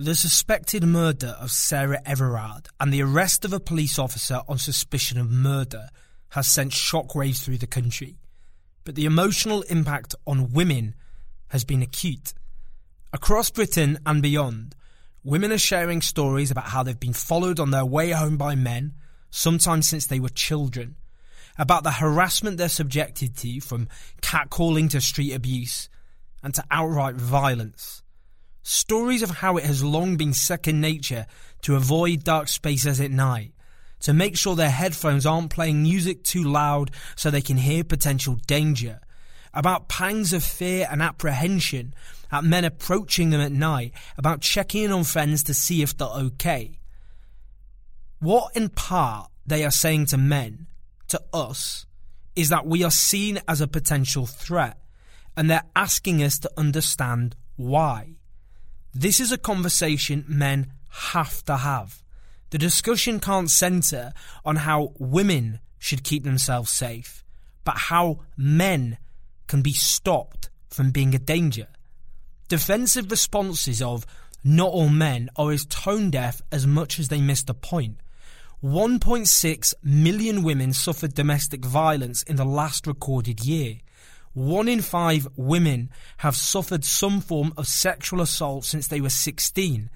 The suspected murder of Sarah Everard and the arrest of a police officer on suspicion of murder has sent shockwaves through the country. But the emotional impact on women has been acute. Across Britain and beyond, women are sharing stories about how they've been followed on their way home by men, sometimes since they were children, about the harassment they're subjected to from catcalling to street abuse and to outright violence. Stories of how it has long been second nature to avoid dark spaces at night, to make sure their headphones aren't playing music too loud so they can hear potential danger, about pangs of fear and apprehension at men approaching them at night, about checking in on friends to see if they're okay. What in part they are saying to men, to us, is that we are seen as a potential threat, and they're asking us to understand why. This is a conversation men have to have. The discussion can't centre on how women should keep themselves safe, but how men can be stopped from being a danger. Defensive responses of not all men are as tone deaf as much as they miss the point. 1.6 million women suffered domestic violence in the last recorded year. One in five women have suffered some form of sexual assault since they were 16,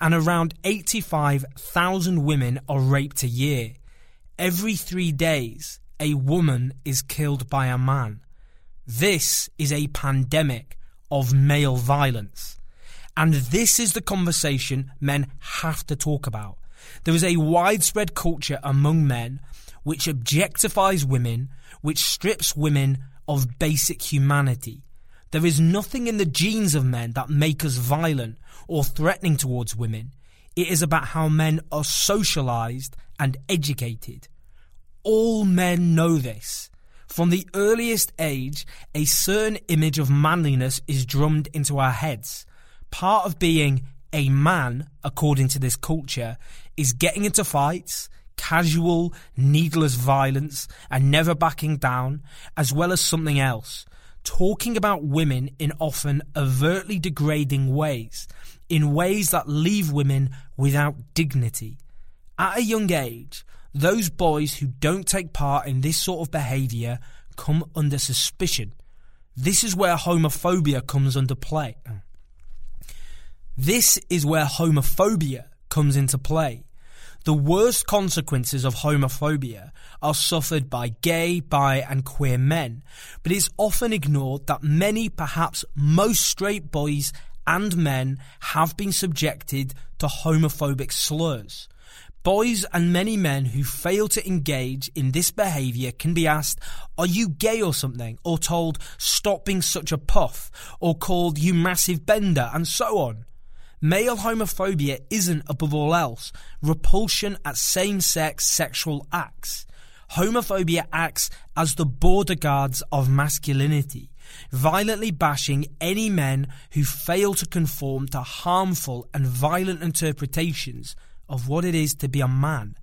and around 85,000 women are raped a year. Every three days, a woman is killed by a man. This is a pandemic of male violence. And this is the conversation men have to talk about. There is a widespread culture among men which objectifies women, which strips women of basic humanity. There is nothing in the genes of men that make us violent or threatening towards women. It is about how men are socialized and educated. All men know this. From the earliest age, a certain image of manliness is drummed into our heads. Part of being a man, according to this culture, is getting into fights, casual, needless violence, and never backing down, as well as something else. Talking about women in often overtly degrading ways, in ways that leave women without dignity. At a young age, those boys who don't take part in this sort of behaviour come under suspicion. This is where homophobia comes under play. This is where homophobia comes into play. The worst consequences of homophobia are suffered by gay, bi, and queer men, but it's often ignored that many, perhaps most straight boys and men have been subjected to homophobic slurs. Boys and many men who fail to engage in this behaviour can be asked, Are you gay or something? or told, Stop being such a puff, or called, You massive bender, and so on. Male homophobia isn't, above all else, repulsion at same sex sexual acts. Homophobia acts as the border guards of masculinity, violently bashing any men who fail to conform to harmful and violent interpretations of what it is to be a man.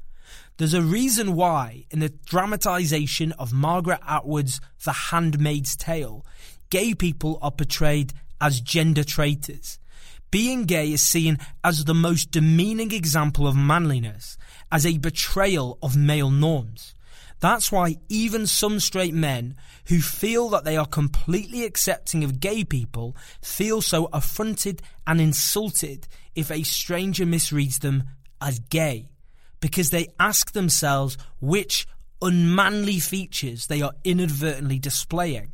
There's a reason why, in the dramatisation of Margaret Atwood's The Handmaid's Tale, gay people are portrayed as gender traitors. Being gay is seen as the most demeaning example of manliness, as a betrayal of male norms. That's why even some straight men who feel that they are completely accepting of gay people feel so affronted and insulted if a stranger misreads them as gay, because they ask themselves which unmanly features they are inadvertently displaying.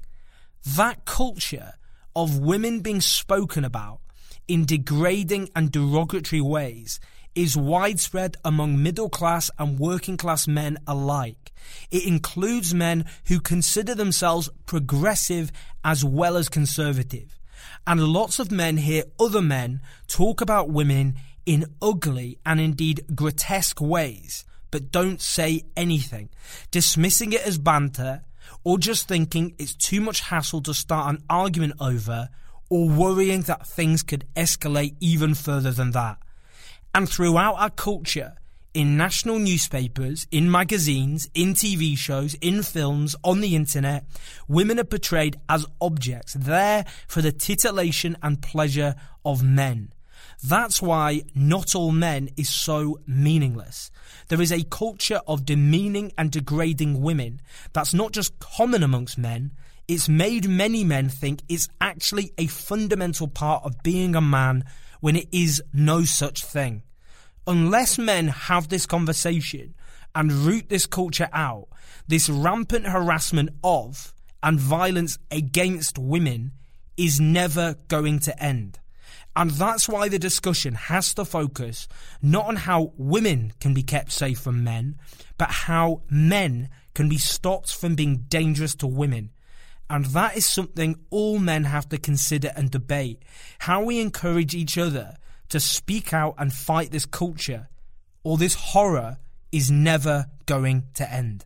That culture of women being spoken about in degrading and derogatory ways is widespread among middle class and working class men alike. It includes men who consider themselves progressive as well as conservative. And lots of men hear other men talk about women in ugly and indeed grotesque ways, but don't say anything, dismissing it as banter, or just thinking it's too much hassle to start an argument over, or worrying that things could escalate even further than that. And throughout our culture, in national newspapers, in magazines, in TV shows, in films, on the internet, women are portrayed as objects there for the titillation and pleasure of men. That's why not all men is so meaningless. There is a culture of demeaning and degrading women that's not just common amongst men, it's made many men think it's actually a fundamental part of being a man when it is no such thing. Unless men have this conversation and root this culture out, this rampant harassment of and violence against women is never going to end. And that's why the discussion has to focus not on how women can be kept safe from men, but how men can be stopped from being dangerous to women. And that is something all men have to consider and debate. How we encourage each other to speak out and fight this culture, or this horror is never going to end.